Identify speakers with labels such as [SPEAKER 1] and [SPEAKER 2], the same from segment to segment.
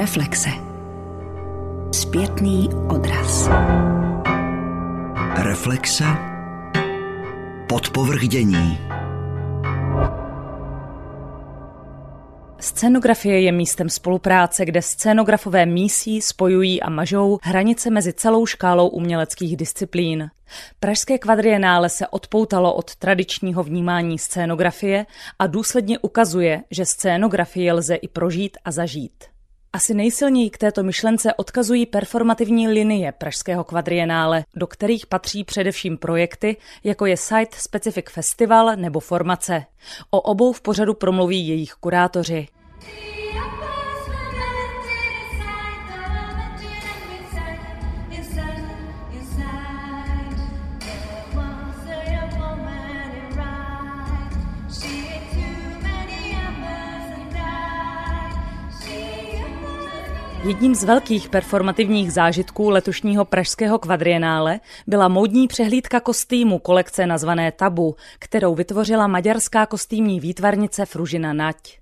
[SPEAKER 1] Reflexe. Zpětný odraz.
[SPEAKER 2] Reflexe. Podpovrchdění.
[SPEAKER 3] Scénografie je místem spolupráce, kde scénografové mísí, spojují a mažou hranice mezi celou škálou uměleckých disciplín. Pražské kvadrienále se odpoutalo od tradičního vnímání scénografie a důsledně ukazuje, že scénografie lze i prožít a zažít. Asi nejsilněji k této myšlence odkazují performativní linie Pražského kvadrienále, do kterých patří především projekty, jako je Site Specific Festival nebo Formace. O obou v pořadu promluví jejich kurátoři. Jedním z velkých performativních zážitků letošního pražského kvadrienále byla módní přehlídka kostýmu kolekce nazvané Tabu, kterou vytvořila maďarská kostýmní výtvarnice Fružina Nať.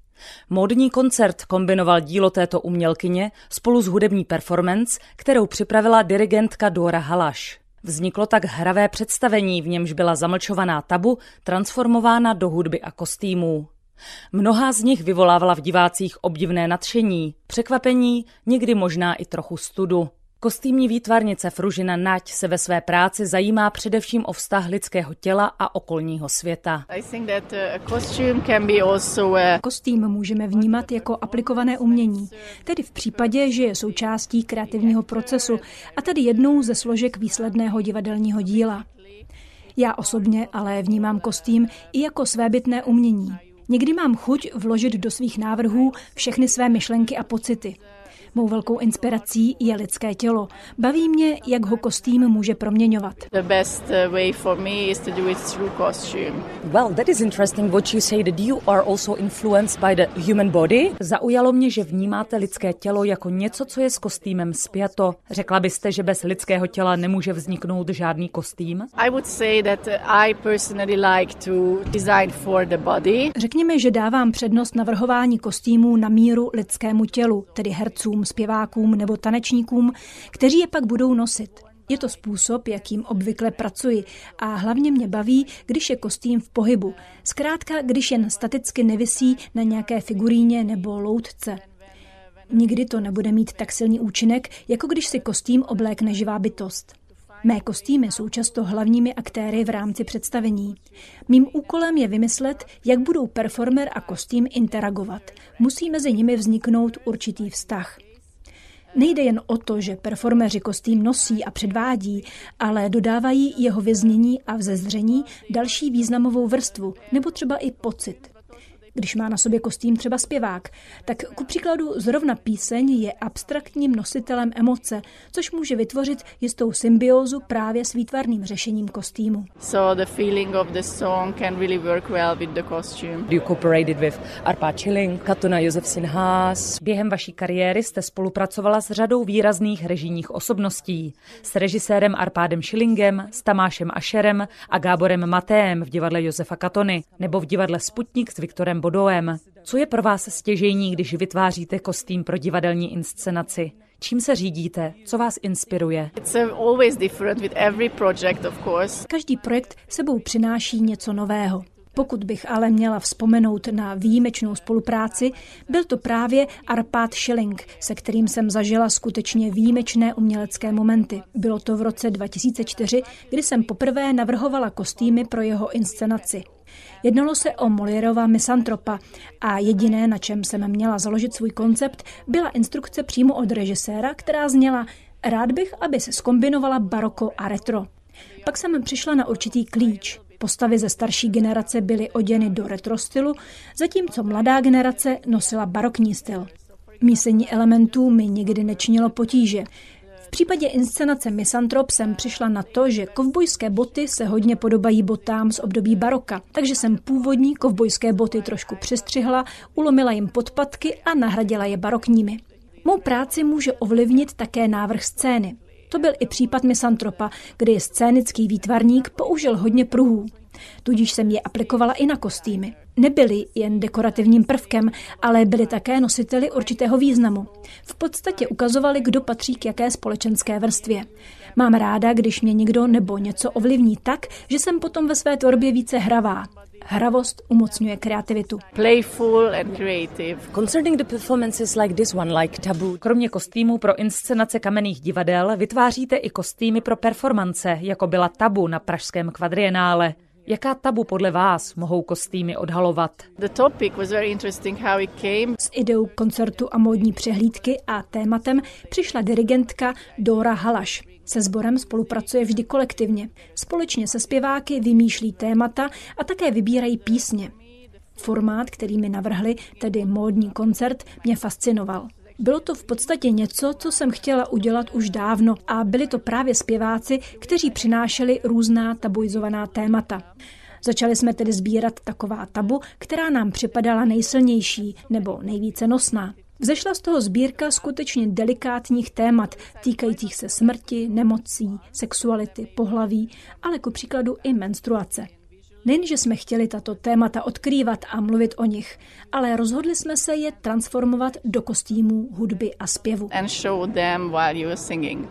[SPEAKER 3] Módní koncert kombinoval dílo této umělkyně spolu s hudební performance, kterou připravila dirigentka Dora Halaš. Vzniklo tak hravé představení, v němž byla zamlčovaná tabu transformována do hudby a kostýmů. Mnohá z nich vyvolávala v divácích obdivné nadšení, překvapení, někdy možná i trochu studu. Kostýmní výtvarnice Fružina Nať se ve své práci zajímá především o vztah lidského těla a okolního světa.
[SPEAKER 4] Kostým můžeme vnímat jako aplikované umění, tedy v případě, že je součástí kreativního procesu a tedy jednou ze složek výsledného divadelního díla. Já osobně ale vnímám kostým i jako svébytné umění. Někdy mám chuť vložit do svých návrhů všechny své myšlenky a pocity. Mou velkou inspirací je lidské tělo. Baví mě, jak ho kostým může proměňovat. The best uh, way for me is to do it through
[SPEAKER 3] costume. Well, that is interesting what you say that you are also influenced by the human body. Zaujalo mě, že vnímáte lidské tělo jako něco, co je s kostýmem spjato. Řekla byste, že bez lidského těla nemůže vzniknout žádný kostým?
[SPEAKER 4] I would say that I personally like to design for the body. Řekněme, že dávám přednost navrhování kostýmů na míru lidskému tělu, tedy hercům, zpěvákům nebo tanečníkům, kteří je pak budou nosit. Je to způsob, jakým obvykle pracuji a hlavně mě baví, když je kostým v pohybu. Zkrátka, když jen staticky nevisí na nějaké figuríně nebo loutce. Nikdy to nebude mít tak silný účinek, jako když si kostým oblékne živá bytost. Mé kostýmy jsou často hlavními aktéry v rámci představení. Mým úkolem je vymyslet, jak budou performer a kostým interagovat. Musí mezi nimi vzniknout určitý vztah. Nejde jen o to, že performeři kostým nosí a předvádí, ale dodávají jeho vyznění a vzezření další významovou vrstvu nebo třeba i pocit když má na sobě kostým třeba zpěvák, tak ku příkladu zrovna píseň je abstraktním nositelem emoce, což může vytvořit jistou symbiózu právě s výtvarným řešením kostýmu. So the feeling of the song can really work well with the costume.
[SPEAKER 3] You cooperated with Arpa Chilling, Katuna Josef Sinhas. Během vaší kariéry jste spolupracovala s řadou výrazných režijních osobností. S režisérem Arpádem Schillingem, s Tamášem Ašerem a Gáborem Matéem v divadle Josefa Katony nebo v divadle Sputnik s Viktorem Bodoem. Co je pro vás stěžejní, když vytváříte kostým pro divadelní inscenaci? Čím se řídíte? Co vás inspiruje?
[SPEAKER 4] Každý projekt sebou přináší něco nového. Pokud bych ale měla vzpomenout na výjimečnou spolupráci, byl to právě Arpad Schilling, se kterým jsem zažila skutečně výjimečné umělecké momenty. Bylo to v roce 2004, kdy jsem poprvé navrhovala kostýmy pro jeho inscenaci. Jednalo se o Molierova misantropa a jediné, na čem jsem měla založit svůj koncept, byla instrukce přímo od režiséra, která zněla Rád bych, aby se skombinovala baroko a retro. Pak jsem přišla na určitý klíč. Postavy ze starší generace byly oděny do retro stylu, zatímco mladá generace nosila barokní styl. Mísení elementů mi nikdy nečinilo potíže. V případě inscenace Misantrop jsem přišla na to, že kovbojské boty se hodně podobají botám z období baroka, takže jsem původní kovbojské boty trošku přestřihla, ulomila jim podpatky a nahradila je barokními. Mou práci může ovlivnit také návrh scény. To byl i případ Misantropa, kdy scénický výtvarník použil hodně pruhů. Tudíž jsem je aplikovala i na kostýmy. nebyly jen dekorativním prvkem, ale byly také nositeli určitého významu. V podstatě ukazovali, kdo patří k jaké společenské vrstvě. Mám ráda, když mě někdo nebo něco ovlivní tak, že jsem potom ve své tvorbě více hravá. Hravost umocňuje kreativitu.
[SPEAKER 5] Playful and creative. Concerning the performances like this one, like Tabu. Kromě kostýmů pro inscenace kamenných divadel vytváříte i kostýmy pro performance, jako byla Tabu na pražském kvadrienále. Jaká tabu podle vás mohou kostýmy odhalovat? The topic was very interesting
[SPEAKER 4] how it came. S ideou koncertu a módní přehlídky a tématem přišla dirigentka Dora Halaš. Se sborem spolupracuje vždy kolektivně. Společně se zpěváky vymýšlí témata a také vybírají písně. Formát, který mi navrhli, tedy módní koncert, mě fascinoval. Bylo to v podstatě něco, co jsem chtěla udělat už dávno a byli to právě zpěváci, kteří přinášeli různá tabuizovaná témata. Začali jsme tedy sbírat taková tabu, která nám připadala nejsilnější nebo nejvíce nosná. Vzešla z toho sbírka skutečně delikátních témat týkajících se smrti, nemocí, sexuality, pohlaví, ale ku příkladu i menstruace. Nejenže jsme chtěli tato témata odkrývat a mluvit o nich, ale rozhodli jsme se je transformovat do kostýmů, hudby a zpěvu. And show them while you are singing.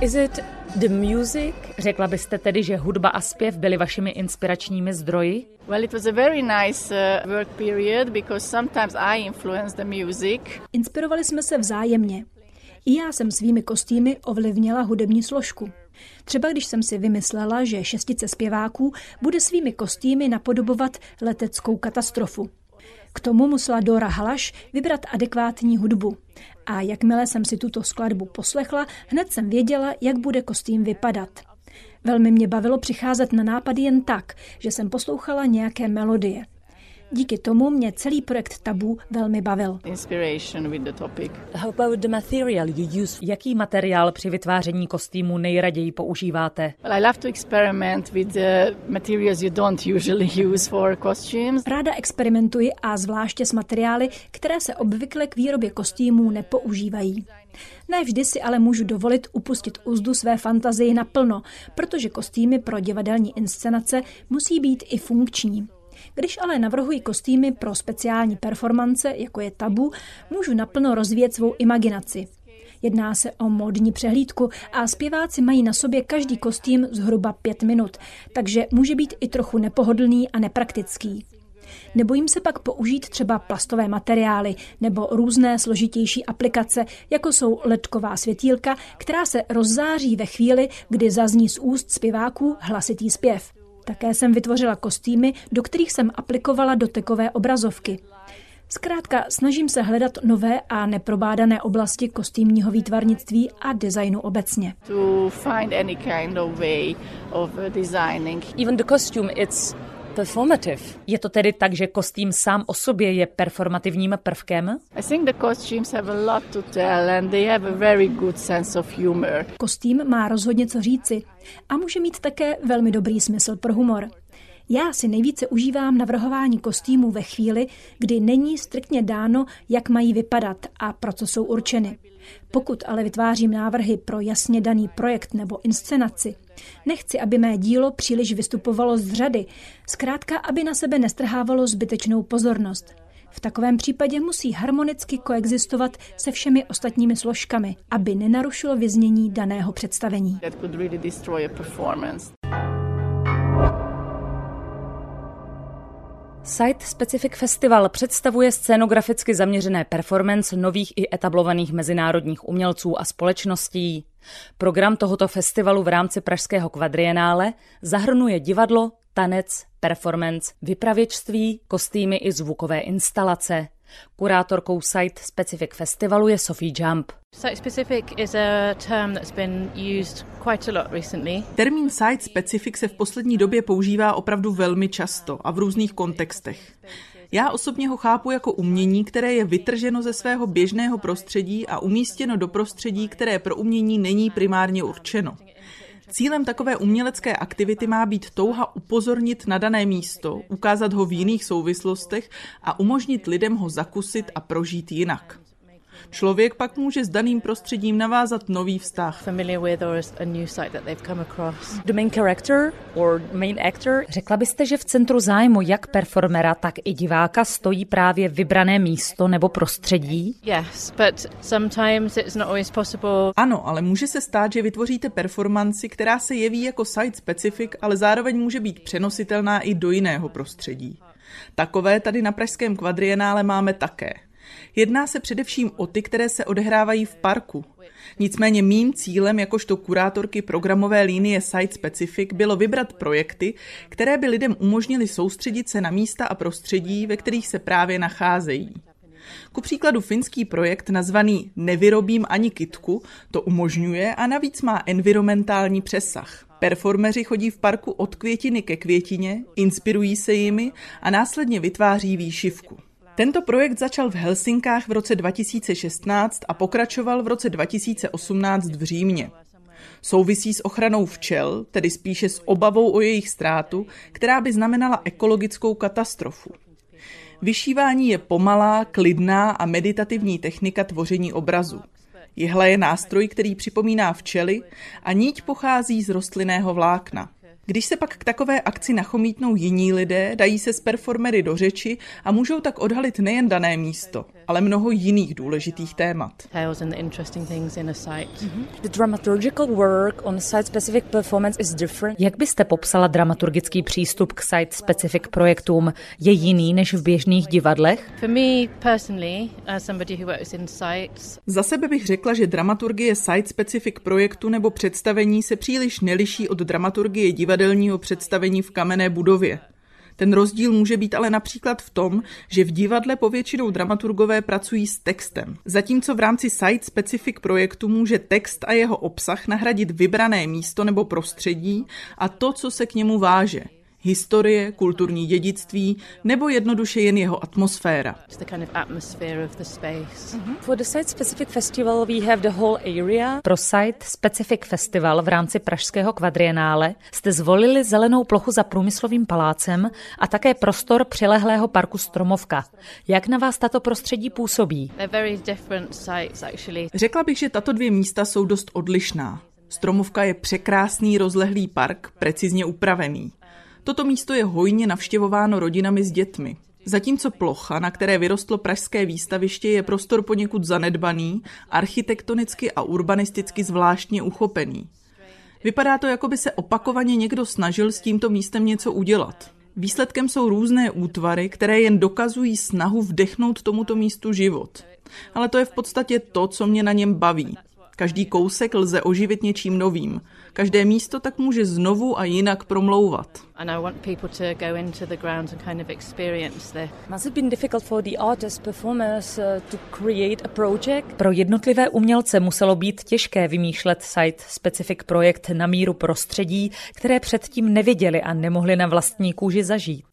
[SPEAKER 4] Is it the music? Řekla byste tedy, že hudba a zpěv byly vašimi inspiračními zdroji? Well, it was a very nice uh, work period because sometimes I influenced the music. Inspirovali jsme se vzájemně. I já jsem svými kostýmy ovlivnila hudební složku. Třeba když jsem si vymyslela, že šestice zpěváků bude svými kostýmy napodobovat leteckou katastrofu. K tomu musela Dora Halaš vybrat adekvátní hudbu. A jakmile jsem si tuto skladbu poslechla, hned jsem věděla, jak bude kostým vypadat. Velmi mě bavilo přicházet na nápady jen tak, že jsem poslouchala nějaké melodie. Díky tomu mě celý projekt Tabu velmi bavil. Jaký materiál při vytváření kostýmu nejraději používáte? Ráda experimentuji a zvláště s materiály, které se obvykle k výrobě kostýmů nepoužívají. Ne vždy si ale můžu dovolit upustit úzdu své fantazii naplno, protože kostýmy pro divadelní inscenace musí být i funkční. Když ale navrhuji kostýmy pro speciální performance, jako je tabu, můžu naplno rozvíjet svou imaginaci. Jedná se o módní přehlídku a zpěváci mají na sobě každý kostým zhruba pět minut, takže může být i trochu nepohodlný a nepraktický. Nebojím se pak použít třeba plastové materiály nebo různé složitější aplikace, jako jsou ledková světýlka, která se rozzáří ve chvíli, kdy zazní z úst zpěváků hlasitý zpěv. Také jsem vytvořila kostýmy, do kterých jsem aplikovala dotekové obrazovky. Zkrátka snažím se hledat nové a neprobádané oblasti kostýmního výtvarnictví a designu obecně. To find any kind of way of designing. Even the costume, it's performative. Je to tedy tak, že kostým sám o sobě je performativním prvkem? I think the costumes have a lot to tell and they have a very good sense of humor. Kostým má rozhodně co říci a může mít také velmi dobrý smysl pro humor. Já si nejvíce užívám navrhování kostýmů ve chvíli, kdy není striktně dáno, jak mají vypadat a pro co jsou určeny. Pokud ale vytvářím návrhy pro jasně daný projekt nebo inscenaci, nechci, aby mé dílo příliš vystupovalo z řady, zkrátka, aby na sebe nestrhávalo zbytečnou pozornost. V takovém případě musí harmonicky koexistovat se všemi ostatními složkami, aby nenarušilo vyznění daného představení. Site Specific Festival představuje scénograficky zaměřené performance nových i etablovaných mezinárodních umělců a společností. Program tohoto festivalu v rámci Pražského kvadrienále zahrnuje divadlo, tanec, performance, vypravěčství, kostýmy i zvukové instalace. Kurátorkou Site Specific Festivalu je Sophie Jump. Site specific is a term that's been used quite a lot recently.
[SPEAKER 6] Termín site specific se v poslední době používá opravdu velmi často a v různých kontextech. Já osobně ho chápu jako umění, které je vytrženo ze svého běžného prostředí a umístěno do prostředí, které pro umění není primárně určeno. Cílem takové umělecké aktivity má být touha upozornit na dané místo, ukázat ho v jiných souvislostech a umožnit lidem ho zakusit a prožít jinak. Člověk pak může s daným prostředím navázat nový vztah.
[SPEAKER 5] The main character or main actor. Řekla byste, že v centru zájmu jak performera, tak i diváka stojí právě vybrané místo nebo prostředí?
[SPEAKER 6] Yes, but sometimes it's not always possible. Ano, ale může se stát, že vytvoříte performanci, která se jeví jako site specific, ale zároveň může být přenositelná i do jiného prostředí. Takové tady na Pražském kvadrienále máme také. Jedná se především o ty, které se odehrávají v parku. Nicméně mým cílem jakožto kurátorky programové linie Site Specific bylo vybrat projekty, které by lidem umožnily soustředit se na místa a prostředí, ve kterých se právě nacházejí. Ku příkladu finský projekt nazvaný Nevyrobím ani kitku to umožňuje a navíc má environmentální přesah. Performeři chodí v parku od květiny ke květině, inspirují se jimi a následně vytváří výšivku. Tento projekt začal v Helsinkách v roce 2016 a pokračoval v roce 2018 v Římě. Souvisí s ochranou včel, tedy spíše s obavou o jejich ztrátu, která by znamenala ekologickou katastrofu. Vyšívání je pomalá, klidná a meditativní technika tvoření obrazu. Jehla je nástroj, který připomíná včely a níť pochází z rostlinného vlákna. Když se pak k takové akci nachomítnou jiní lidé, dají se s performery do řeči a můžou tak odhalit nejen dané místo, ale mnoho jiných důležitých témat.
[SPEAKER 5] Jak byste popsala dramaturgický přístup k site-specific projektům? Je jiný než v běžných divadlech?
[SPEAKER 6] Za sebe bych řekla, že dramaturgie site-specific projektu nebo představení se příliš neliší od dramaturgie divadelního představení v kamenné budově. Ten rozdíl může být ale například v tom, že v divadle povětšinou dramaturgové pracují s textem, zatímco v rámci site specific projektu může text a jeho obsah nahradit vybrané místo nebo prostředí a to, co se k němu váže historie, kulturní dědictví nebo jednoduše jen jeho atmosféra.
[SPEAKER 5] For the Site Specific Festival we have the whole area. Pro Site Specific Festival v rámci Pražského kvadrienále jste zvolili zelenou plochu za průmyslovým palácem a také prostor přilehlého parku Stromovka. Jak na vás tato prostředí působí?
[SPEAKER 6] Řekla bych, že tato dvě místa jsou dost odlišná. Stromovka je překrásný rozlehlý park, precizně upravený. Toto místo je hojně navštěvováno rodinami s dětmi. Zatímco plocha, na které vyrostlo pražské výstaviště, je prostor poněkud zanedbaný, architektonicky a urbanisticky zvláštně uchopený. Vypadá to, jako by se opakovaně někdo snažil s tímto místem něco udělat. Výsledkem jsou různé útvary, které jen dokazují snahu vdechnout tomuto místu život. Ale to je v podstatě to, co mě na něm baví. Každý kousek lze oživit něčím novým. Každé místo tak může znovu a jinak promlouvat.
[SPEAKER 5] Pro jednotlivé umělce muselo být těžké vymýšlet site-specific projekt na míru prostředí, které předtím neviděli a nemohli na vlastní kůži zažít.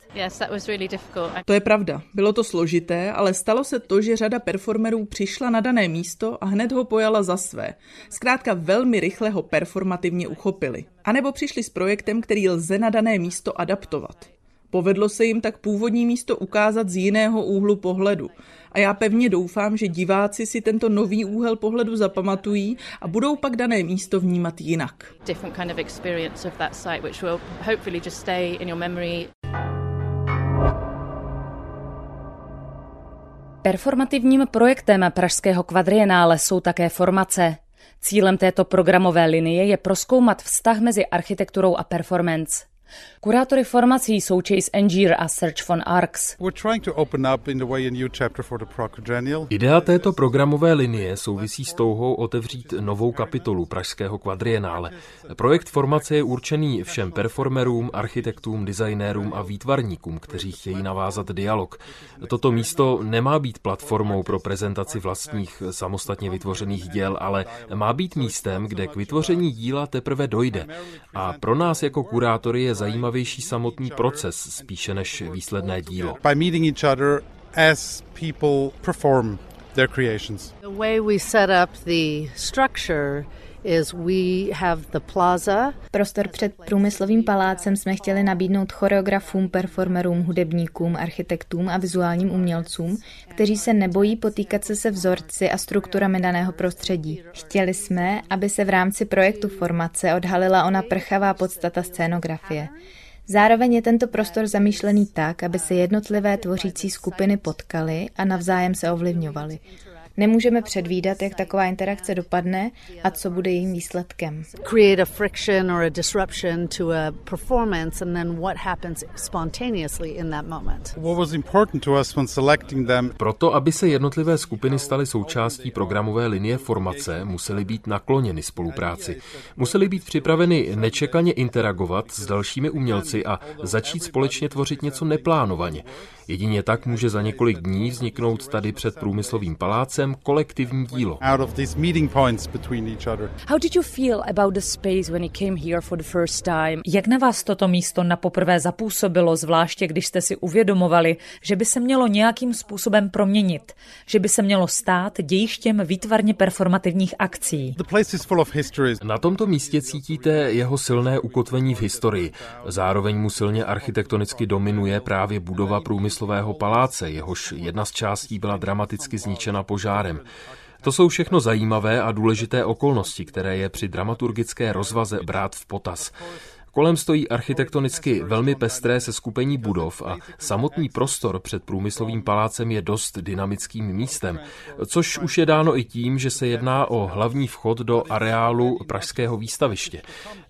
[SPEAKER 6] To je pravda. Bylo to složité, ale stalo se to, že řada performerů přišla na dané místo a hned ho pojala za své. Zkrátka velmi rychle ho performativně uchopili. A nebo přišli s projektem, který lze na dané místo adaptovat. Povedlo se jim tak původní místo ukázat z jiného úhlu pohledu. A já pevně doufám, že diváci si tento nový úhel pohledu zapamatují a budou pak dané místo vnímat jinak.
[SPEAKER 5] Performativním projektem Pražského kvadrienále jsou také formace. Cílem této programové linie je proskoumat vztah mezi architekturou a performance. Kurátory formací jsou Chase Angier a Search von Arcs.
[SPEAKER 7] Idea této programové linie souvisí s touhou otevřít novou kapitolu Pražského kvadrienále. Projekt formace je určený všem performerům, architektům, designérům a výtvarníkům, kteří chtějí navázat dialog. Toto místo nemá být platformou pro prezentaci vlastních samostatně vytvořených děl, ale má být místem, kde k vytvoření díla teprve dojde. A pro nás jako kurátory je zajímavější samotný proces spíše než výsledné dílo. By meeting each other as people perform their creations. The way we set up the structure
[SPEAKER 8] Prostor před průmyslovým palácem jsme chtěli nabídnout choreografům, performerům, hudebníkům, architektům a vizuálním umělcům, kteří se nebojí potýkat se se vzorci a strukturami daného prostředí. Chtěli jsme, aby se v rámci projektu formace odhalila ona prchavá podstata scénografie. Zároveň je tento prostor zamýšlený tak, aby se jednotlivé tvořící skupiny potkaly a navzájem se ovlivňovaly. Nemůžeme předvídat, jak taková interakce dopadne a co bude jejím výsledkem.
[SPEAKER 9] Create a friction or a disruption to a performance and then what happens spontaneously in that moment. What was important to us when
[SPEAKER 7] selecting them. Proto, aby se jednotlivé skupiny staly součástí programové linie formace, musely být nakloněny spolupráci. Musely být připraveny nečekaně interagovat s dalšími umělci a začít společně tvořit něco neplánovaně. Jedině tak může za několik dní vzniknout tady před průmyslovým palácem kolektivní dílo.
[SPEAKER 3] How did you feel about the space when you came here for the first time? Jak na vás toto místo na poprvé zapůsobilo, zvláště když jste si uvědomovali, že by se mělo nějakým způsobem proměnit, že by se mělo stát dějištěm výtvarně performativních akcí?
[SPEAKER 7] Na tomto místě cítíte jeho silné ukotvení v historii. Zároveň mu silně architektonicky dominuje právě budova průmyslového paláce, jehož jedna z částí byla dramaticky zničena požárem. To jsou všechno zajímavé a důležité okolnosti, které je při dramaturgické rozvaze brát v potaz. Kolem stojí architektonicky velmi pestré se skupení budov a samotný prostor před průmyslovým palácem je dost dynamickým místem, což už je dáno i tím, že se jedná o hlavní vchod do areálu Pražského výstaviště.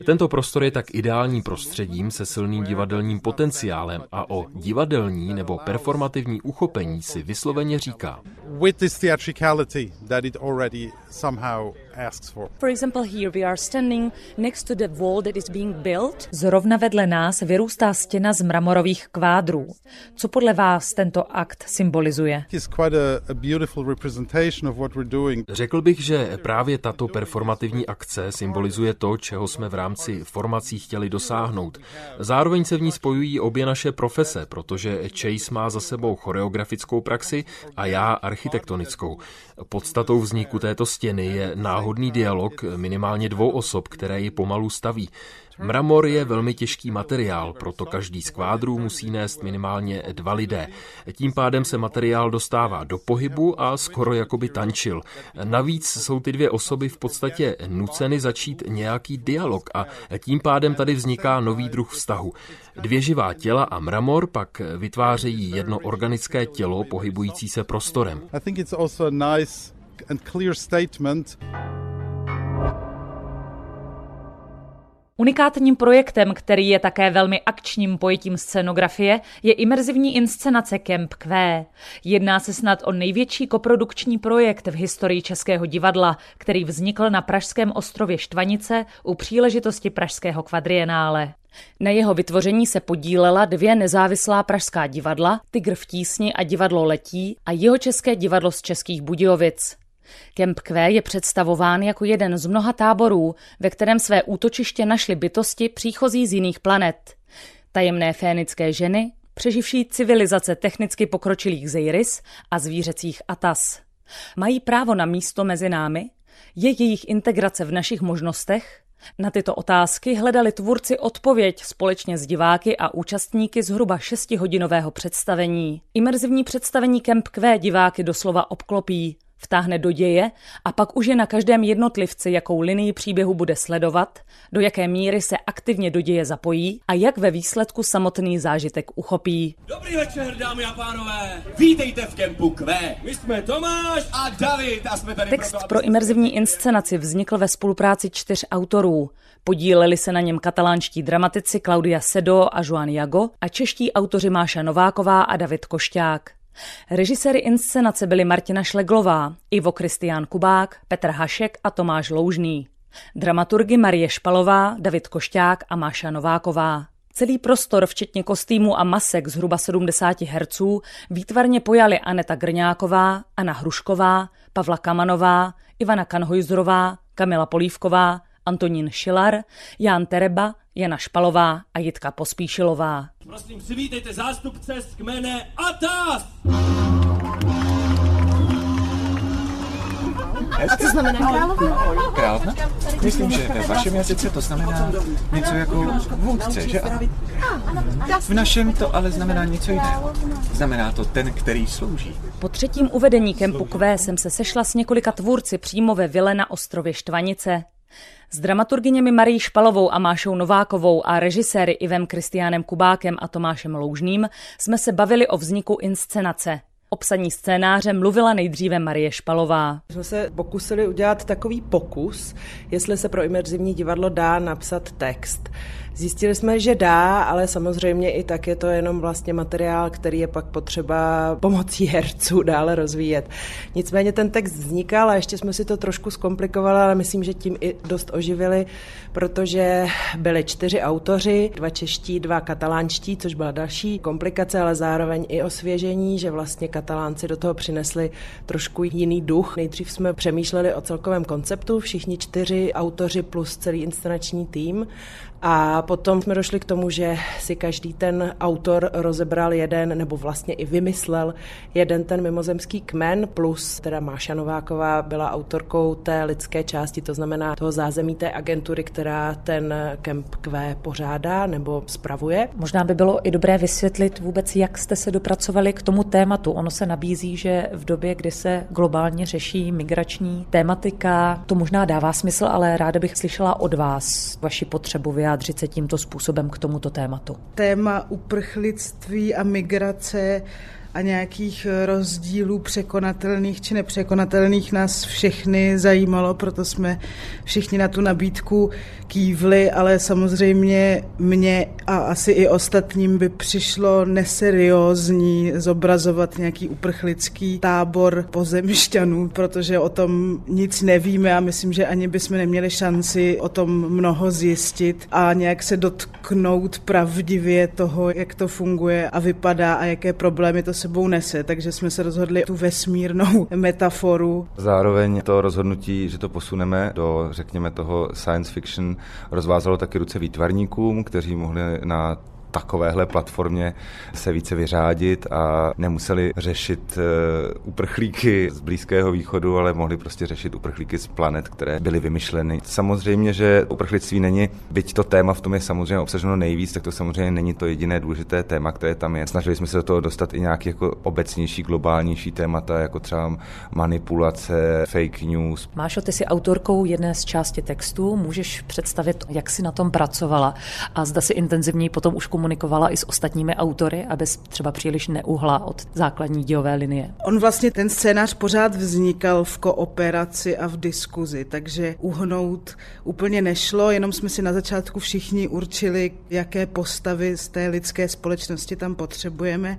[SPEAKER 7] Tento prostor je tak ideálním prostředím se silným divadelním potenciálem a o divadelní nebo performativní uchopení si vysloveně říká. With this theatricality that it already
[SPEAKER 3] somehow asks for. For example, here we are standing next to the wall that is being built. Zrovna vedle nás vyrůstá stěna z mramorových kvádrů. Co podle vás tento akt symbolizuje?
[SPEAKER 7] Řekl bych, že právě tato performativní akce symbolizuje to, čeho jsme v rámci formací chtěli dosáhnout. Zároveň se v ní spojují obě naše profese, protože Chase má za sebou choreografickou praxi a já architektonickou. Podstatou vzniku této stěny je náhodný dialog minimálně dvou osob, které ji pomalu staví. Mramor je velmi těžký materiál, proto každý z kvádrů musí nést minimálně dva lidé. Tím pádem se materiál dostává do pohybu a skoro jako by tančil. Navíc jsou ty dvě osoby v podstatě nuceny začít nějaký dialog a tím pádem tady vzniká nový druh vztahu. Dvě živá těla a mramor pak vytvářejí jedno organické tělo pohybující se prostorem. And clear statement
[SPEAKER 3] Unikátním projektem, který je také velmi akčním pojetím scénografie, je imerzivní inscenace Camp Q. Jedná se snad o největší koprodukční projekt v historii Českého divadla, který vznikl na Pražském ostrově Štvanice u příležitosti Pražského kvadrienále. Na jeho vytvoření se podílela dvě nezávislá pražská divadla, Tygr v tísni a divadlo Letí a jeho české divadlo z Českých Budějovic. Kemp Q je představován jako jeden z mnoha táborů, ve kterém své útočiště našly bytosti příchozí z jiných planet. Tajemné fénické ženy, přeživší civilizace technicky pokročilých Zeiris a zvířecích Atas. Mají právo na místo mezi námi? Je jejich integrace v našich možnostech? Na tyto otázky hledali tvůrci odpověď společně s diváky a účastníky zhruba šestihodinového představení. Imerzivní představení Camp Q diváky doslova obklopí vtáhne do děje a pak už je na každém jednotlivci, jakou linii příběhu bude sledovat, do jaké míry se aktivně do děje zapojí a jak ve výsledku samotný zážitek uchopí.
[SPEAKER 10] Dobrý večer, dámy a pánové! Vítejte v kempu Q. My jsme Tomáš a David a jsme tady
[SPEAKER 3] Text proto, pro imerzivní inscenaci vznikl ve spolupráci čtyř autorů. Podíleli se na něm katalánští dramatici Claudia Sedo a Joan Jago a čeští autoři Máša Nováková a David Košťák. Režiséry inscenace byli Martina Šleglová, Ivo Kristián Kubák, Petr Hašek a Tomáš Loužný. Dramaturgy Marie Špalová, David Košťák a Máša Nováková. Celý prostor, včetně kostýmu a masek zhruba 70 herců, výtvarně pojali Aneta Grňáková, Anna Hrušková, Pavla Kamanová, Ivana Kanhojzrová, Kamila Polívková, Antonín Šilar, Jan Tereba, Jana Špalová a Jitka Pospíšilová.
[SPEAKER 10] Prosím, přivítejte zástupce z kmene Atas!
[SPEAKER 11] To znamená královna?
[SPEAKER 12] Královna? Myslím, že ve vašem jazyce to znamená něco jako vůdce, že V našem to ale znamená něco jiného. Znamená to ten, který slouží.
[SPEAKER 5] Po třetím uvedení kempu Q jsem se sešla s několika tvůrci přímo ve vile na ostrově Štvanice. S dramaturgyněmi Marí Špalovou a Mášou Novákovou a režiséry Ivem Kristiánem Kubákem a Tomášem Loužným jsme se bavili o vzniku inscenace. Obsaní scénáře mluvila nejdříve Marie Špalová.
[SPEAKER 13] Jsme se pokusili udělat takový pokus, jestli se pro imerzivní divadlo dá napsat text. Zjistili jsme, že dá, ale samozřejmě i tak je to jenom vlastně materiál, který je pak potřeba pomocí herců dále rozvíjet. Nicméně ten text vznikal a ještě jsme si to trošku zkomplikovali, ale myslím, že tím i dost oživili, protože byli čtyři autoři, dva čeští, dva katalánští, což byla další komplikace, ale zároveň i osvěžení, že vlastně katalánci do toho přinesli trošku jiný duch. Nejdřív jsme přemýšleli o celkovém konceptu, všichni čtyři autoři plus celý inscenační tým a potom jsme došli k tomu, že si každý ten autor rozebral jeden, nebo vlastně i vymyslel jeden ten mimozemský kmen, plus teda Máša Nováková byla autorkou té lidské části, to znamená toho zázemí té agentury, která ten Camp Q pořádá nebo spravuje.
[SPEAKER 5] Možná by bylo i dobré vysvětlit vůbec, jak jste se dopracovali k tomu tématu. Ono se nabízí, že v době, kdy se globálně řeší migrační tématika, to možná dává smysl, ale ráda bych slyšela od vás vaši potřebu vyjádřit se tímto způsobem k tomuto tématu?
[SPEAKER 14] Téma uprchlictví a migrace a nějakých rozdílů překonatelných či nepřekonatelných nás všechny zajímalo, proto jsme všichni na tu nabídku kývli, ale samozřejmě mě a asi i ostatním by přišlo neseriózní zobrazovat nějaký uprchlický tábor pozemšťanů, protože o tom nic nevíme a myslím, že ani bychom neměli šanci o tom mnoho zjistit a nějak se dotknout pravdivě toho, jak to funguje a vypadá a jaké problémy to sebou nese, takže jsme se rozhodli tu vesmírnou metaforu.
[SPEAKER 12] Zároveň to rozhodnutí, že to posuneme do, řekněme, toho science fiction, rozvázalo taky ruce výtvarníkům, kteří mohli na takovéhle platformě se více vyřádit a nemuseli řešit eh, uprchlíky z Blízkého východu, ale mohli prostě řešit uprchlíky z planet, které byly vymyšleny. Samozřejmě, že uprchlictví není, byť to téma v tom je samozřejmě obsaženo nejvíc, tak to samozřejmě není to jediné důležité téma, které tam je. Snažili jsme se do toho dostat i nějaký jako obecnější, globálnější témata, jako třeba manipulace, fake news.
[SPEAKER 5] Mášo, ty jsi autorkou jedné z části textu, můžeš představit, jak jsi na tom pracovala a zda si intenzivněji potom už komunikovala i s ostatními autory, aby třeba příliš neuhla od základní dějové linie?
[SPEAKER 14] On vlastně ten scénář pořád vznikal v kooperaci a v diskuzi, takže uhnout úplně nešlo, jenom jsme si na začátku všichni určili, jaké postavy z té lidské společnosti tam potřebujeme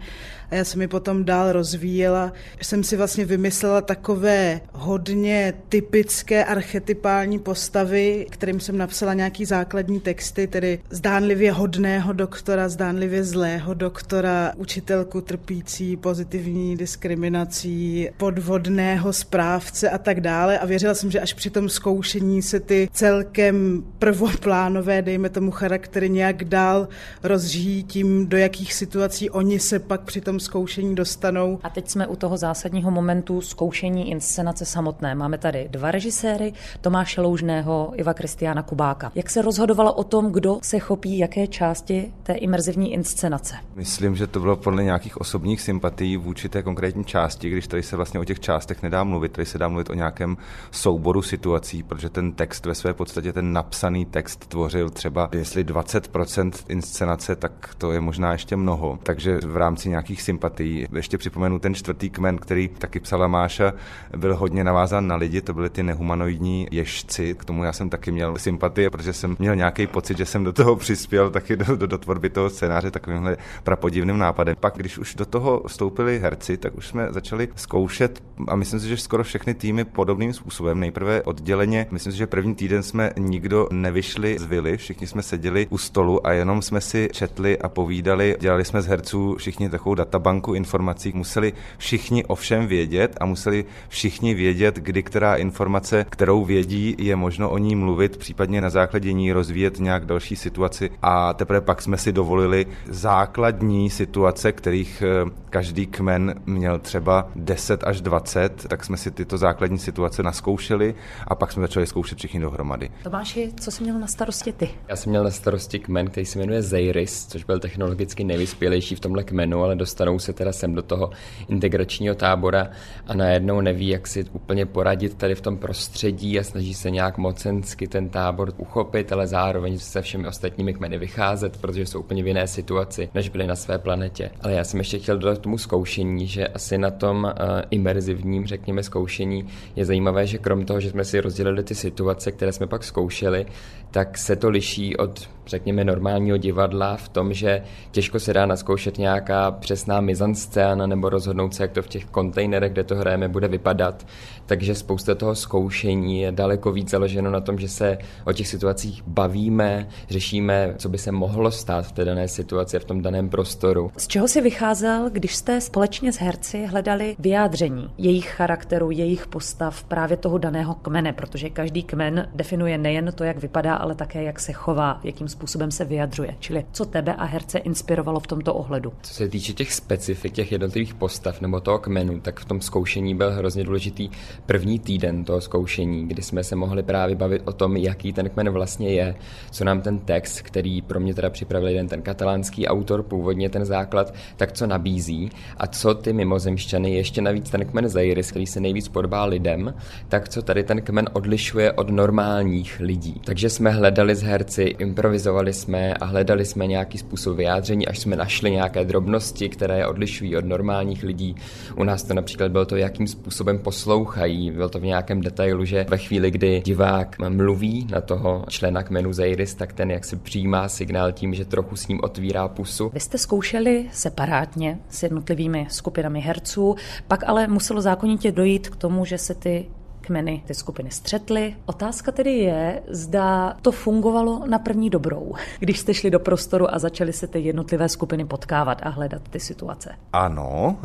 [SPEAKER 14] a já jsem mi potom dál rozvíjela. Jsem si vlastně vymyslela takové hodně typické archetypální postavy, kterým jsem napsala nějaký základní texty, tedy zdánlivě hodného doktora, zdánlivě zlého doktora, učitelku trpící pozitivní diskriminací, podvodného správce a tak dále. A věřila jsem, že až při tom zkoušení se ty celkem prvoplánové, dejme tomu charaktery, nějak dál rozžijí tím, do jakých situací oni se pak při tom zkoušení dostanou.
[SPEAKER 5] A teď jsme u toho zásadního momentu zkoušení inscenace samotné. Máme tady dva režiséry, Tomáše Loužného, Iva Kristiána Kubáka. Jak se rozhodovalo o tom, kdo se chopí jaké části té imerzivní inscenace?
[SPEAKER 12] Myslím, že to bylo podle nějakých osobních sympatií vůči té konkrétní části, když tady se vlastně o těch částech nedá mluvit, tady se dá mluvit o nějakém souboru situací, protože ten text ve své podstatě, ten napsaný text tvořil třeba, jestli 20% inscenace, tak to je možná ještě mnoho. Takže v rámci nějakých sympatií. Ještě připomenu ten čtvrtý kmen, který taky psala Máša, byl hodně navázán na lidi, to byly ty nehumanoidní ježci. K tomu já jsem taky měl sympatie, protože jsem měl nějaký pocit, že jsem do toho přispěl taky do, do, do tvorby toho scénáře takovýmhle prapodivným nápadem. Pak, když už do toho vstoupili herci, tak už jsme začali zkoušet a myslím si, že skoro všechny týmy podobným způsobem. Nejprve odděleně, myslím si, že první týden jsme nikdo nevyšli z vily, všichni jsme seděli u stolu a jenom jsme si četli a povídali. Dělali jsme z herců všichni takovou databanku informací. Museli všichni o všem vědět a museli všichni vědět, kdy která informace, kterou vědí, je možno o ní mluvit, případně na základě ní rozvíjet nějak další situaci. A teprve pak jsme si dovolili základní situace, kterých eh, každý kmen měl třeba 10 až 20, tak jsme si tyto základní situace naskoušeli a pak jsme začali zkoušet všichni dohromady.
[SPEAKER 5] Tomáši, co jsi měl na starosti ty?
[SPEAKER 11] Já jsem měl na starosti kmen, který se jmenuje Zeiris, což byl technologicky nejvyspělejší v tomhle kmenu, ale dostanou se teda sem do toho integračního tábora a najednou neví, jak si úplně poradit tady v tom prostředí a snaží se nějak mocensky ten tábor uchopit, ale zároveň se všemi ostatními kmeny vycházet, protože jsou úplně v jiné situaci, než byli na své planetě. Ale já jsem ještě chtěl dodat tomu zkoušení, že asi na tom uh, imerzivním, řekněme, zkoušení je zajímavé, že krom toho, že jsme si rozdělili ty situace, které jsme pak zkoušeli, tak se to liší od, řekněme, normálního divadla v tom, že těžko se dá naskoušet nějaká přesná mizanscéna nebo rozhodnout se, jak to v těch kontejnerech, kde to hrajeme, bude vypadat. Takže spousta toho zkoušení je daleko víc založeno na tom, že se o těch situacích bavíme, řešíme, co by se mohlo stát v té dané situaci a v tom daném prostoru.
[SPEAKER 5] Z čeho si vycházel, když jste společně s herci hledali vyjádření jejich charakteru, jejich postav, právě toho daného kmene, protože každý kmen definuje nejen to, jak vypadá, ale také jak se chová, jakým způsobem se vyjadřuje. Čili co tebe a herce inspirovalo v tomto ohledu?
[SPEAKER 11] Co se týče těch specifik, těch jednotlivých postav nebo toho kmenu, tak v tom zkoušení byl hrozně důležitý první týden toho zkoušení, kdy jsme se mohli právě bavit o tom, jaký ten kmen vlastně je, co nám ten text, který pro mě teda připravil jeden ten katalánský autor, původně ten základ, tak co nabízí a co ty mimozemšťany, ještě navíc ten kmen Zairis, který se nejvíc podobá lidem, tak co tady ten kmen odlišuje od normálních lidí. Takže jsme hledali s herci, improvizovali jsme a hledali jsme nějaký způsob vyjádření, až jsme našli nějaké drobnosti, které je odlišují od normálních lidí. U nás to například bylo to, jakým způsobem poslouchají. Bylo to v nějakém detailu, že ve chvíli, kdy divák mluví na toho člena kmenu Zeiris, tak ten jak si přijímá signál tím, že trochu s ním otvírá pusu.
[SPEAKER 5] Vy jste zkoušeli separátně s jednotlivými skupinami herců, pak ale muselo zákonitě dojít k tomu, že se ty kmeny ty skupiny střetly. Otázka tedy je, zda to fungovalo na první dobrou, když jste šli do prostoru a začaly se ty jednotlivé skupiny potkávat a hledat ty situace.
[SPEAKER 12] Ano,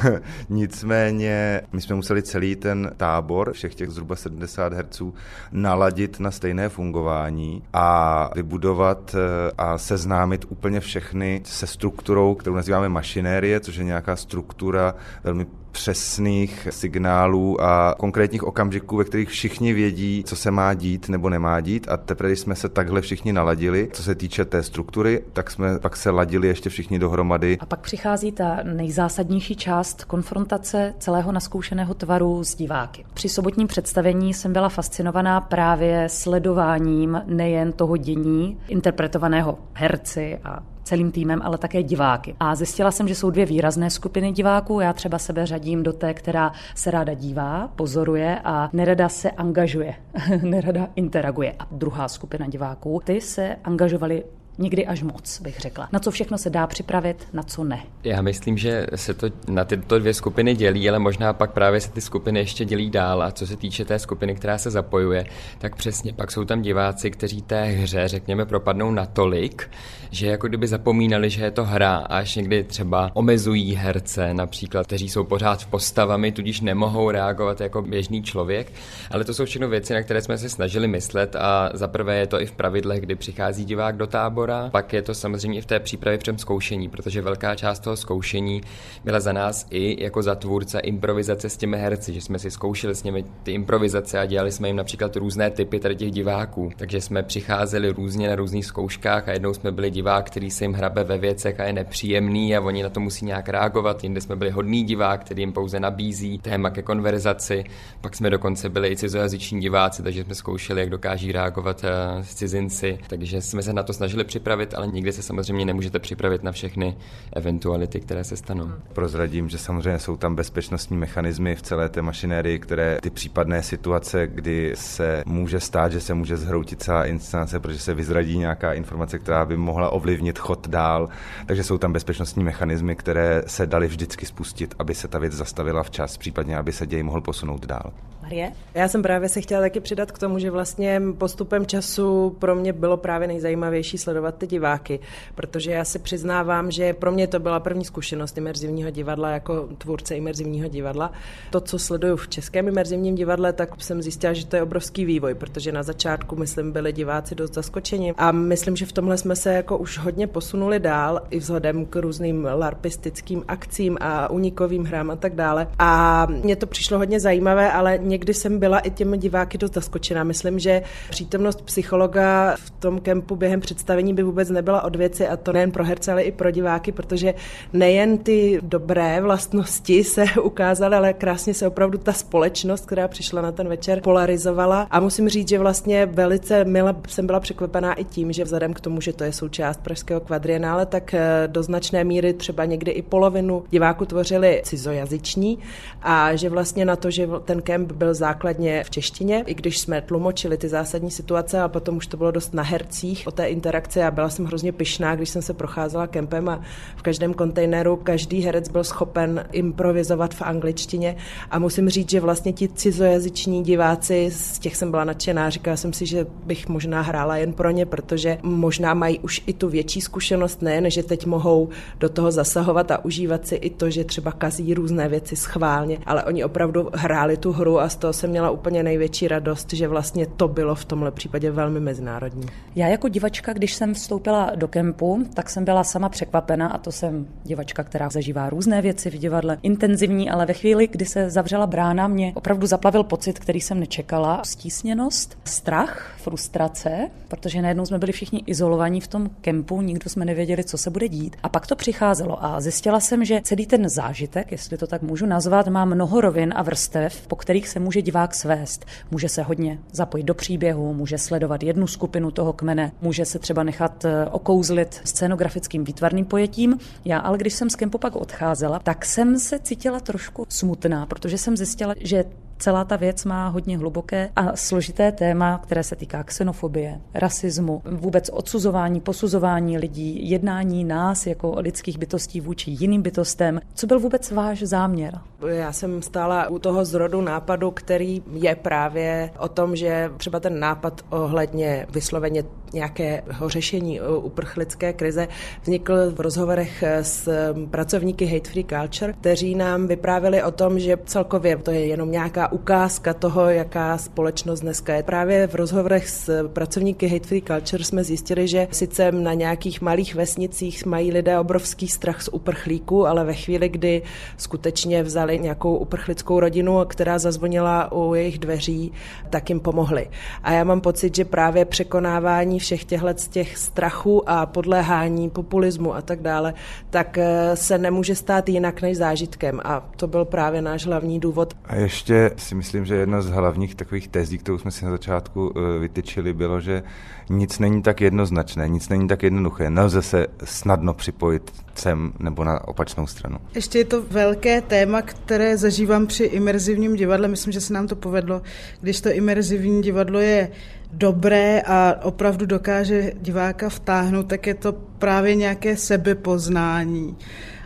[SPEAKER 12] nicméně my jsme museli celý ten tábor, všech těch zhruba 70 herců, naladit na stejné fungování a vybudovat eh, a seznámit úplně všechny se strukturou, kterou nazýváme mašinérie, což je nějaká struktura velmi přesných signálů a konkrétních okamžiků, ve kterých všichni vědí, co se má dít nebo nemá dít a teprve, když jsme se takhle všichni naladili, co se týče té struktury, tak jsme pak se ladili ještě všichni dohromady.
[SPEAKER 5] A pak přichází ta nejzásadnější část konfrontace celého naskoušeného tvaru s diváky. Při sobotním představení jsem byla fascinovaná právě sledováním nejen toho dění interpretovaného herci a celým týmem, ale také diváky. A zjistila jsem, že jsou dvě výrazné skupiny diváků. Já třeba sebe řadím do té, která se ráda dívá, pozoruje a nerada se angažuje, nerada interaguje. A druhá skupina diváků, ty se angažovali někdy až moc, bych řekla. Na co všechno se dá připravit, na co ne.
[SPEAKER 11] Já myslím, že se to na tyto dvě skupiny dělí, ale možná pak právě se ty skupiny ještě dělí dál. A co se týče té skupiny, která se zapojuje, tak přesně pak jsou tam diváci, kteří té hře, řekněme, propadnou natolik, že jako kdyby zapomínali, že je to hra, až někdy třeba omezují herce, například, kteří jsou pořád v postavami, tudíž nemohou reagovat jako běžný člověk. Ale to jsou všechno věci, na které jsme se snažili myslet a zaprvé je to i v pravidlech, kdy přichází divák do táboru tábora. Pak je to samozřejmě i v té přípravě přem zkoušení, protože velká část toho zkoušení byla za nás i jako za tvůrce improvizace s těmi herci, že jsme si zkoušeli s nimi ty improvizace a dělali jsme jim například různé typy tady těch diváků. Takže jsme přicházeli různě na různých zkouškách a jednou jsme byli divák, který se jim hrabe ve věcech a je nepříjemný a oni na to musí nějak reagovat. Jinde jsme byli hodný divák, který jim pouze nabízí téma ke konverzaci. Pak jsme dokonce byli i cizojazyční diváci, takže jsme zkoušeli, jak dokáží reagovat eh, s cizinci. Takže jsme se na to snažili připravit, ale nikdy se samozřejmě nemůžete připravit na všechny eventuality, které se stanou.
[SPEAKER 12] Prozradím, že samozřejmě jsou tam bezpečnostní mechanismy v celé té mašinérii, které ty případné situace, kdy se může stát, že se může zhroutit celá inscenace, protože se vyzradí nějaká informace, která by mohla ovlivnit chod dál. Takže jsou tam bezpečnostní mechanismy, které se daly vždycky spustit, aby se ta věc zastavila včas, případně aby se děj mohl posunout dál.
[SPEAKER 5] Marie?
[SPEAKER 13] Já jsem právě se chtěla taky přidat k tomu, že vlastně postupem času pro mě bylo právě nejzajímavější sledovat sledovat ty diváky, protože já si přiznávám, že pro mě to byla první zkušenost imerzivního divadla jako tvůrce imerzivního divadla. To, co sleduju v českém imerzivním divadle, tak jsem zjistila, že to je obrovský vývoj, protože na začátku, myslím, byli diváci dost zaskočeni a myslím, že v tomhle jsme se jako už hodně posunuli dál i vzhledem k různým larpistickým akcím a unikovým hrám a tak dále. A mně to přišlo hodně zajímavé, ale někdy jsem byla i těmi diváky dost zaskočena. Myslím, že přítomnost psychologa v tom kempu během představení by vůbec nebyla od věci a to nejen pro herce, ale i pro diváky, protože nejen ty dobré vlastnosti se ukázaly, ale krásně se opravdu ta společnost, která přišla na ten večer, polarizovala. A musím říct, že vlastně velice mile jsem byla překvapená i tím, že vzhledem k tomu, že to je součást pražského kvadrienále, tak eh, do značné míry třeba někdy i polovinu diváků tvořili cizojazyční a že vlastně na to, že ten kemp byl základně v češtině, i když jsme tlumočili ty zásadní situace a potom už to bylo dost na hercích o té interakci a byla jsem hrozně pyšná, když jsem se procházela kempem a v každém kontejneru každý herec byl schopen improvizovat v angličtině a musím říct, že vlastně ti cizojazyční diváci, z těch jsem byla nadšená, říkala jsem si, že bych možná hrála jen pro ně, protože možná mají už i tu větší zkušenost, nejen, že teď mohou do toho zasahovat a užívat si i to, že třeba kazí různé věci schválně, ale oni opravdu hráli tu hru a z toho jsem měla úplně největší radost, že vlastně to bylo v tomhle případě velmi mezinárodní.
[SPEAKER 5] Já jako divačka, když jsem vstoupila do kempu, tak jsem byla sama překvapena a to jsem divačka, která zažívá různé věci v divadle, intenzivní, ale ve chvíli, kdy se zavřela brána, mě opravdu zaplavil pocit, který jsem nečekala. Stísněnost, strach, frustrace, protože najednou jsme byli všichni izolovaní v tom kempu, nikdo jsme nevěděli, co se bude dít. A pak to přicházelo a zjistila jsem, že celý ten zážitek, jestli to tak můžu nazvat, má mnoho rovin a vrstev, po kterých se může divák svést. Může se hodně zapojit do příběhu, může sledovat jednu skupinu toho kmene, může se třeba nechat eh, okouzlit scenografickým výtvarným pojetím. Já ale když jsem z kempu pak odcházela, tak jsem se cítila trošku smutná, protože jsem zjistila, že celá ta věc má hodně hluboké a složité téma, které se týká xenofobie, rasismu, vůbec odsuzování, posuzování lidí, jednání nás jako lidských bytostí vůči jiným bytostem. Co byl vůbec váš záměr?
[SPEAKER 13] Já jsem stála u toho zrodu nápadu, který je právě o tom, že třeba ten nápad ohledně vysloveně nějakého řešení uprchlické krize vznikl v rozhovorech s pracovníky Hate Free Culture, kteří nám vyprávěli o tom, že celkově to je jenom nějaká ukázka toho, jaká společnost dneska je. Právě v rozhovorech s pracovníky Hate Free Culture jsme zjistili, že sice na nějakých malých vesnicích mají lidé obrovský strach z uprchlíků, ale ve chvíli, kdy skutečně vzali nějakou uprchlickou rodinu, která zazvonila u jejich dveří, tak jim pomohli. A já mám pocit, že právě překonávání všech těchto těch strachů a podléhání populismu a tak dále, tak eh, se nemůže stát jinak než zážitkem. A to byl právě náš hlavní důvod.
[SPEAKER 12] A ještě si myslím, že jedna z hlavních takových tezí, kterou jsme si na začátku eh, vytyčili, bylo, že nic není tak jednoznačné, nic není tak jednoduché. Nelze se snadno připojit sem nebo na opačnou stranu.
[SPEAKER 14] Ještě je to velké téma, které zažívám při imerzivním divadle. Myslím, že se nám to povedlo, když to imerzivní divadlo je dobré a opravdu dokáže diváka vtáhnout, tak je to právě nějaké sebepoznání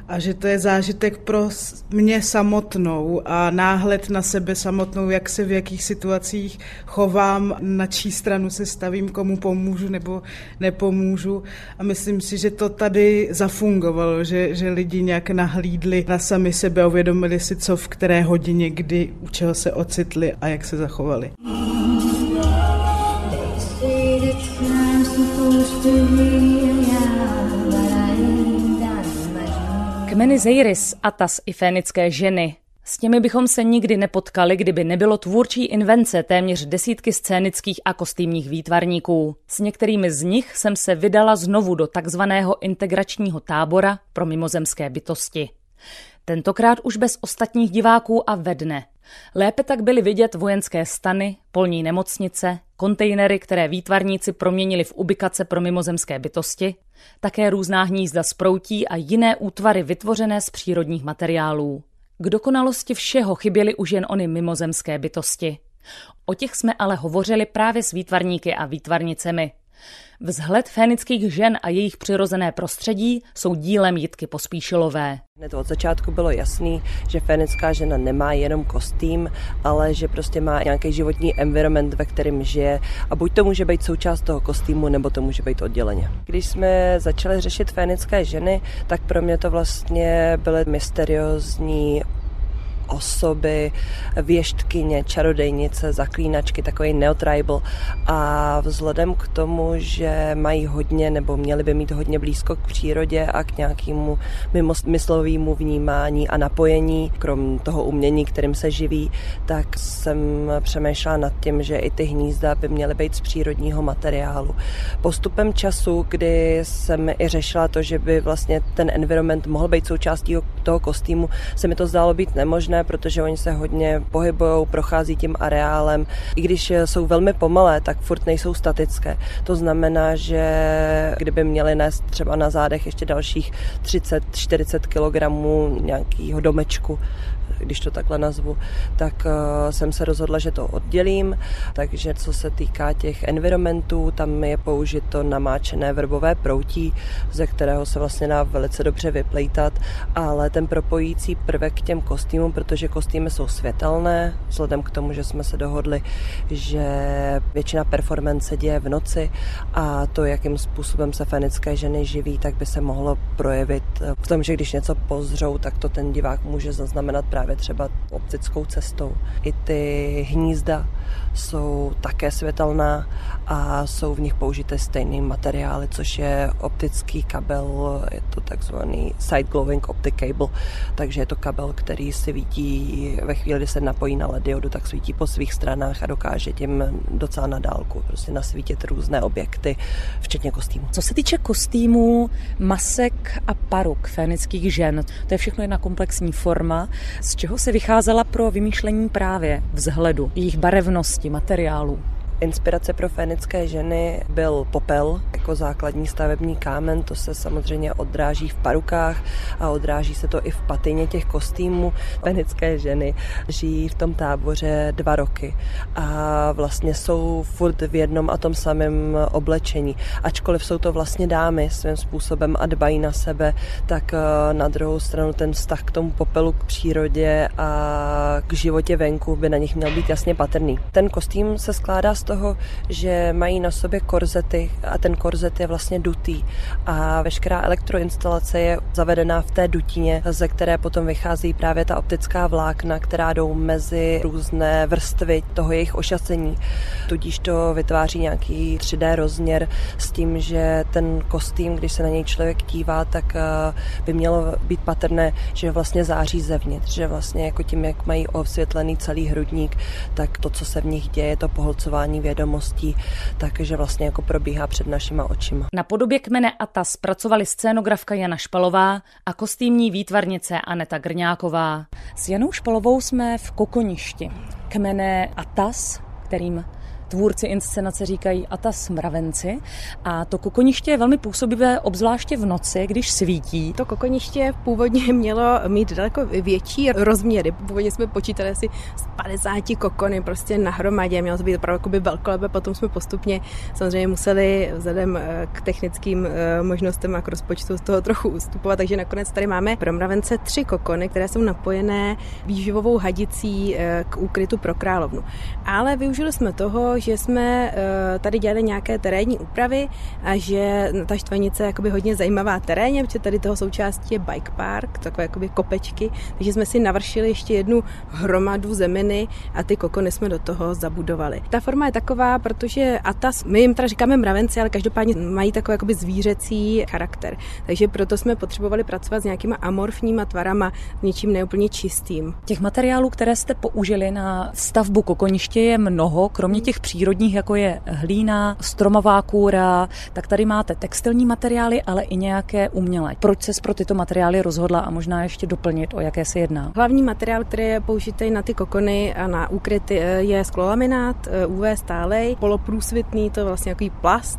[SPEAKER 14] a že to je zážitek pro mě samotnou a náhled na sebe samotnou, jak se v jakých situacích chovám, na čí stranu se stavím, komu pomůžu nebo nepomůžu. A myslím si, že to tady zafungovalo, že, že lidi nějak nahlídli na sami sebe uvědomili si, co v které hodině, kdy, u čeho se ocitli a jak se zachovali.
[SPEAKER 5] Kmeny Zeiris, Atas i fénické ženy. S těmi bychom se nikdy nepotkali, kdyby nebylo tvůrčí invence téměř desítky scénických a kostýmních výtvarníků. S některými z nich jsem se vydala znovu do takzvaného integračního tábora pro mimozemské bytosti. Tentokrát už bez ostatních diváků a vedne. Lépe tak byly vidět vojenské stany, polní nemocnice, kontejnery, které výtvarníci proměnili v ubikace pro mimozemské bytosti, také různá hnízda z proutí a jiné útvary vytvořené z přírodních materiálů. K dokonalosti všeho chyběly už jen ony mimozemské bytosti. O těch jsme ale hovořili právě s výtvarníky a výtvarnicemi. Vzhled fénických žen a jejich přirozené prostředí jsou dílem Jitky Pospíšilové.
[SPEAKER 15] Hned od začátku bylo jasný, že fénická žena nemá jenom kostým, ale že prostě má nějaký životní environment, ve kterém žije a buď to může být součást toho kostýmu, nebo to může být odděleně. Když jsme začali řešit fénické ženy, tak pro mě to vlastně byly mysteriózní osoby, věštkyně, čarodejnice, zaklínačky, takový neotribal a vzhledem k tomu, že mají hodně nebo měli by mít hodně blízko k přírodě a k nějakému mimomyslovému vnímání a napojení, krom toho umění, kterým se živí, tak jsem přemýšlela nad tím, že i ty hnízda by měly být z přírodního materiálu. Postupem času, kdy jsem i řešila to, že by vlastně ten environment mohl být součástí toho kostýmu, se mi to zdálo být nemožné, možné, protože oni se hodně pohybují, prochází tím areálem. I když jsou velmi pomalé, tak furt nejsou statické. To znamená, že kdyby měli nést třeba na zádech ještě dalších 30-40 kg nějakého domečku, když to takhle nazvu, tak uh, jsem se rozhodla, že to oddělím. Takže co se týká těch environmentů, tam je použito namáčené vrbové proutí, ze kterého se vlastně dá velice dobře vyplejtat, ale ten propojící prvek k těm kostýmům, protože kostýmy jsou světelné, vzhledem k tomu, že jsme se dohodli, že většina performance děje v noci a to, jakým způsobem se fenické ženy živí, tak by se mohlo projevit v tom, že když něco pozřou, tak to ten divák může zaznamenat právě třeba optickou cestou. I ty hnízda jsou také světelná a jsou v nich použité stejné materiály, což je optický kabel, je to takzvaný side glowing optic cable, takže je to kabel, který si vidí ve chvíli, kdy se napojí na LED diodu, tak svítí po svých stranách a dokáže tím docela na dálku prostě nasvítit různé objekty, včetně kostýmů.
[SPEAKER 5] Co se týče kostýmů, masek a paruk fénických žen, to je všechno jedna komplexní forma, čeho se vycházela pro vymýšlení právě vzhledu, jejich barevnosti, materiálu.
[SPEAKER 15] Inspirace pro fénické ženy byl popel jako základní stavební kámen, to se samozřejmě odráží v parukách a odráží se to i v patině těch kostýmů. Fénické ženy žijí v tom táboře dva roky a vlastně jsou furt v jednom a tom samém oblečení. Ačkoliv jsou to vlastně dámy svým způsobem a dbají na sebe, tak eh, na druhou stranu ten vztah k tomu popelu, k přírodě a k životě venku by na nich měl být jasně patrný. Ten kostým se skládá z toho, že mají na sobě korzety a ten korzet je vlastně dutý a veškerá elektroinstalace je zavedená v té dutině, ze které potom vychází právě ta optická vlákna, která jdou mezi různé vrstvy toho jejich ošacení. Tudíž to vytváří nějaký 3D rozměr s tím, že ten kostým, když se na něj člověk dívá, tak eh, by mělo být patrné, že vlastně září zevnitř, že vlastně jako tím, jak mají osvětlený celý hrudník, tak to, co se v nich děje, to poholcování získání vědomostí, takže vlastně jako probíhá před našima očima.
[SPEAKER 5] Na podobě kmene Atas pracovali scénografka Jana Špalová a kostýmní výtvarnice Aneta Grňáková. S Janou Špalovou jsme v Kokoništi. Kmene Atas, kterým tvůrci inscenace říkají Atas mravenci. A to kokoniště je velmi působivé, obzvláště v noci, když svítí.
[SPEAKER 16] To kokoniště původně mělo mít daleko větší rozměry. Původně jsme počítali asi z 50 kokony prostě nahromadě. Mělo to být opravdu jakoby velkolebe. Potom jsme postupně samozřejmě museli vzhledem eh, k technickým eh, možnostem a k rozpočtu z toho trochu ustupovat. Takže nakonec tady máme pro mravence tři kokony, které jsou napojené výživovou hadicí eh, k úkrytu pro královnu. Ale využili jsme toho, že jsme eh, tady dělali nějaké terénní úpravy a že ta štvanice je jakoby hodně zajímavá terénně, protože tady toho součástí je bike park, takové jakoby kopečky, takže jsme si navršili ještě jednu hromadu zeminy a ty kokony jsme do toho zabudovali. Ta forma je taková, protože Atas, my jim teda říkáme mravenci, ale každopádně mají takový jakoby zvířecí charakter. Takže proto jsme potřebovali pracovat s nějakýma amorfníma tvarama, něčím neúplně čistým.
[SPEAKER 5] Těch materiálů, které jste použili na stavbu kokoniště je mnoho, kromě těch přírodních, jako je hlína, stromová kůra, tak tady máte textilní materiály, ale i nějaké umělé. Proč se pro tyto materiály rozhodla a možná ještě doplnit, o jaké se jedná?
[SPEAKER 16] Hlavní materiál, který je použitý na ty kokony a na úkryty, je sklolaminát UV stálej, poloprůsvitný, to je vlastně jaký plast,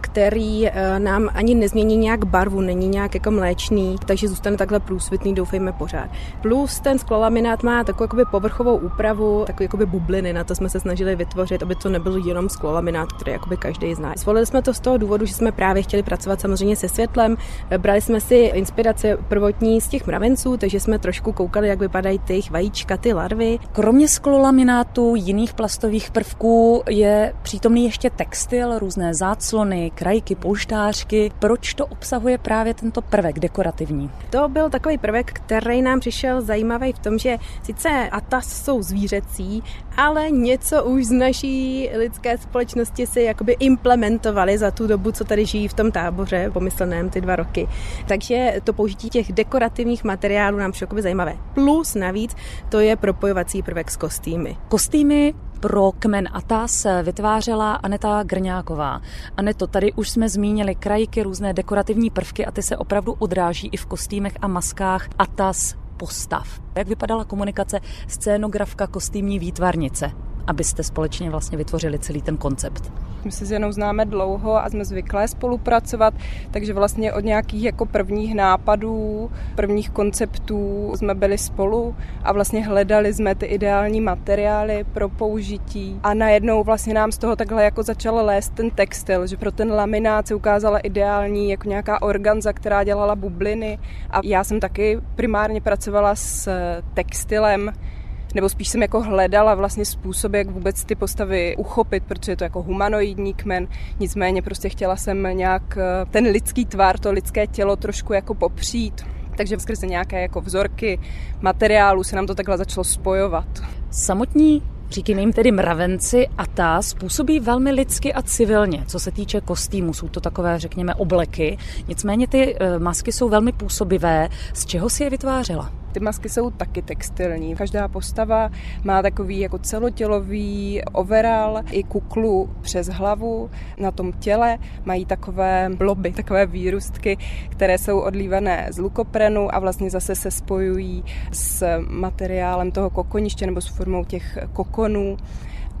[SPEAKER 16] který eh, nám ani nezmění nějak barvu, není nějak jako mléčný, takže zůstane takhle průsvitný, doufejme pořád. Plus ten sklolaminát má takovou jakoby povrchovou úpravu, takový jakoby bubliny, na to jsme se snažili vytvořit, aby to nebyl jenom sklolaminát, který jakoby každý zná. Zvolili jsme to z toho důvodu, že jsme právě chtěli pracovat samozřejmě se světlem. Brali jsme si inspirace prvotní z těch mravenců, takže jsme trošku koukali, jak vypadají ty vajíčka, ty larvy.
[SPEAKER 5] Kromě sklolaminátu jiných plastových prvků je přítomný ještě textil, různé záclony, krajky, polštářky. Proč to obsahuje právě tento prvek dekorativní?
[SPEAKER 16] To byl takový prvek, který nám přišel zajímavý v tom, že sice atas jsou zvířecí, ale něco už z naší lidské společnosti si jakoby implementovali za tu dobu, co tady žijí v tom táboře, pomysleném ty dva roky. Takže to použití těch dekorativních materiálů nám přišlo zajímavé. Plus navíc to je propojovací prvek s kostýmy.
[SPEAKER 5] Kostýmy pro kmen Atas vytvářela Aneta Grňáková. Aneto, tady už jsme zmínili krajky, různé dekorativní prvky a ty se opravdu odráží i v kostýmech a maskách Atas postav. Jak vypadala komunikace scénografka kostýmní výtvarnice? Abyste společně vlastně vytvořili celý ten koncept?
[SPEAKER 17] My se s Janou známe dlouho a jsme zvyklé spolupracovat, takže vlastně od nějakých jako prvních nápadů, prvních konceptů jsme byli spolu a vlastně hledali jsme ty ideální materiály pro použití a najednou vlastně nám z toho takhle jako začal lézt ten textil, že pro ten laminát se ukázala ideální jako nějaká organza, která dělala bubliny a já jsem taky primárně pracovala s textilem, nebo spíš jsem jako hledala vlastně způsob, jak vůbec ty postavy uchopit, protože je to jako humanoidní kmen, nicméně prostě chtěla jsem nějak eh, ten lidský tvar, to lidské tělo trošku jako popřít. Takže skrze nějaké jako vzorky materiálu se nám to takhle začalo spojovat.
[SPEAKER 5] Samotní Říkejme jim tedy mravenci a ta způsobí velmi lidsky a civilně, co se týče kostýmu. Jsou to takové, řekněme, obleky. Nicméně ty eh, masky jsou velmi působivé. Z čeho si je vytvářela?
[SPEAKER 17] Ty masky jsou taky textilní. Každá postava má takový jako celotělový overall i kuklu přes hlavu na tom těle. Mají takové bloby, takové výrustky, které jsou odlívané z lukoprenu a vlastně zase se spojují s materiálem toho kokoniště nebo s formou těch kokonů.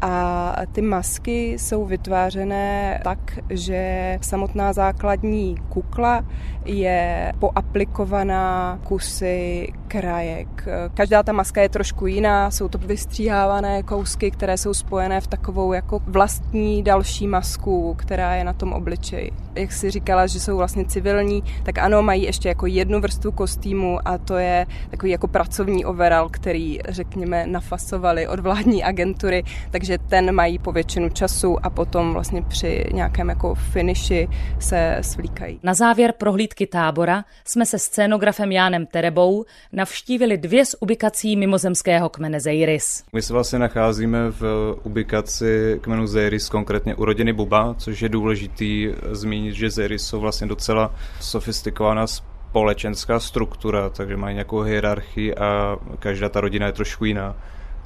[SPEAKER 17] A ty masky jsou vytvářené tak, že samotná základní kukla je poaplikovaná kusy krajek. Každá ta maska je trošku jiná, jsou to vystříhávané kousky, které jsou spojené v takovou jako vlastní další masku, která je na tom obličeji. Jak si říkala, že jsou vlastně civilní, tak ano, mají ještě jako jednu vrstvu kostýmu a to je takový jako pracovní overall, který řekněme nafasovali od vládní agentury, takže ten mají po většinu času a potom vlastně při nějakém jako finiši se svlíkají.
[SPEAKER 5] Na závěr prohlídky tábora jsme se scénografem Jánem Terebou navštívili dvě z ubikací mimozemského kmene Zeiris.
[SPEAKER 18] My se vlastně nacházíme v ubikaci kmenu Zeiris, konkrétně u rodiny Buba, což je důležitý zmínit, že Zeiris jsou vlastně docela sofistikovaná společenská struktura, takže mají nějakou hierarchii a každá ta rodina je trošku jiná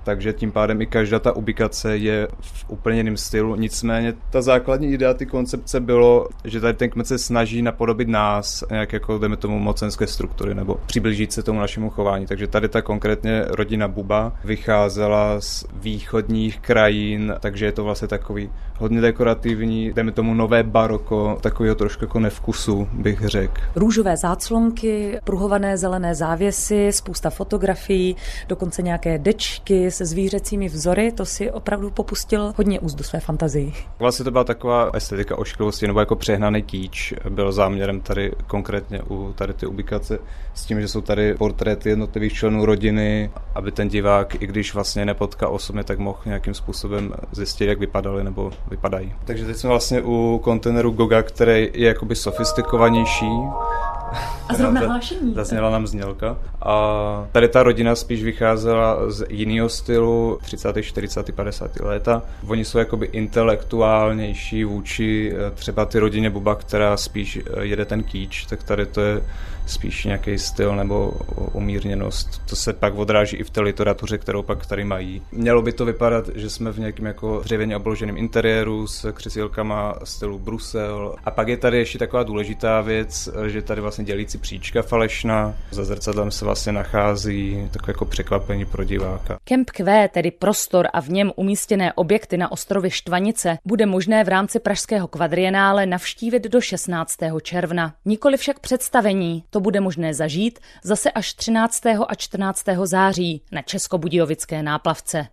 [SPEAKER 18] takže tím pádem i každá ta ubikace je v úplně jiném stylu. Nicméně ta základní idea ty koncepce bylo, že tady ten kmet se snaží napodobit nás, nějak jako jdeme tomu mocenské struktury nebo přiblížit se tomu našemu chování. Takže tady ta konkrétně rodina Buba vycházela z východních krajín, takže je to vlastně takový hodně dekorativní, jdeme tomu nové baroko, takového trošku jako nevkusu, bych řekl.
[SPEAKER 5] Růžové záclonky, pruhované zelené závěsy, spousta fotografií, dokonce nějaké dečky se zvířecími vzory, to si opravdu popustil hodně úst do své fantazii.
[SPEAKER 18] Vlastně to byla taková estetika ošklivosti nebo jako přehnaný kýč. Byl záměrem tady konkrétně u tady ty ubikace s tím, že jsou tady portréty jednotlivých členů rodiny, aby ten divák, i když vlastně nepotká osobně, tak mohl nějakým způsobem zjistit, jak vypadali nebo vypadají. Takže teď jsme vlastně u kontejneru Goga, který je jakoby sofistikovanější,
[SPEAKER 5] a zrovna hlášení.
[SPEAKER 18] Zazněla nám znělka. A tady ta rodina spíš vycházela z jiného stylu 30., 40., 50. léta. Oni jsou jakoby intelektuálnější vůči eh, třeba ty rodině Buba, která spíš eh, jede ten kýč, tak tady to je spíš nějaký styl nebo umírněnost. To se pak odráží i v té literatuře, kterou pak tady mají. Mělo by to vypadat, že jsme v nějakém jako dřevěně obloženém interiéru s křesílkama stylu Brusel. A pak je tady ještě taková důležitá věc, že tady vlastně dělí vystřídající příčka falešná. Za zrcadlem se vlastně nachází takové jako překvapení pro diváka.
[SPEAKER 3] Kemp Q, tedy prostor a v něm umístěné objekty na ostrově Štvanice, bude možné v rámci pražského kvadrienále navštívit do 16. června. Nikoli však představení, to bude možné zažít zase až 13. a 14. září na Českobudějovické náplavce.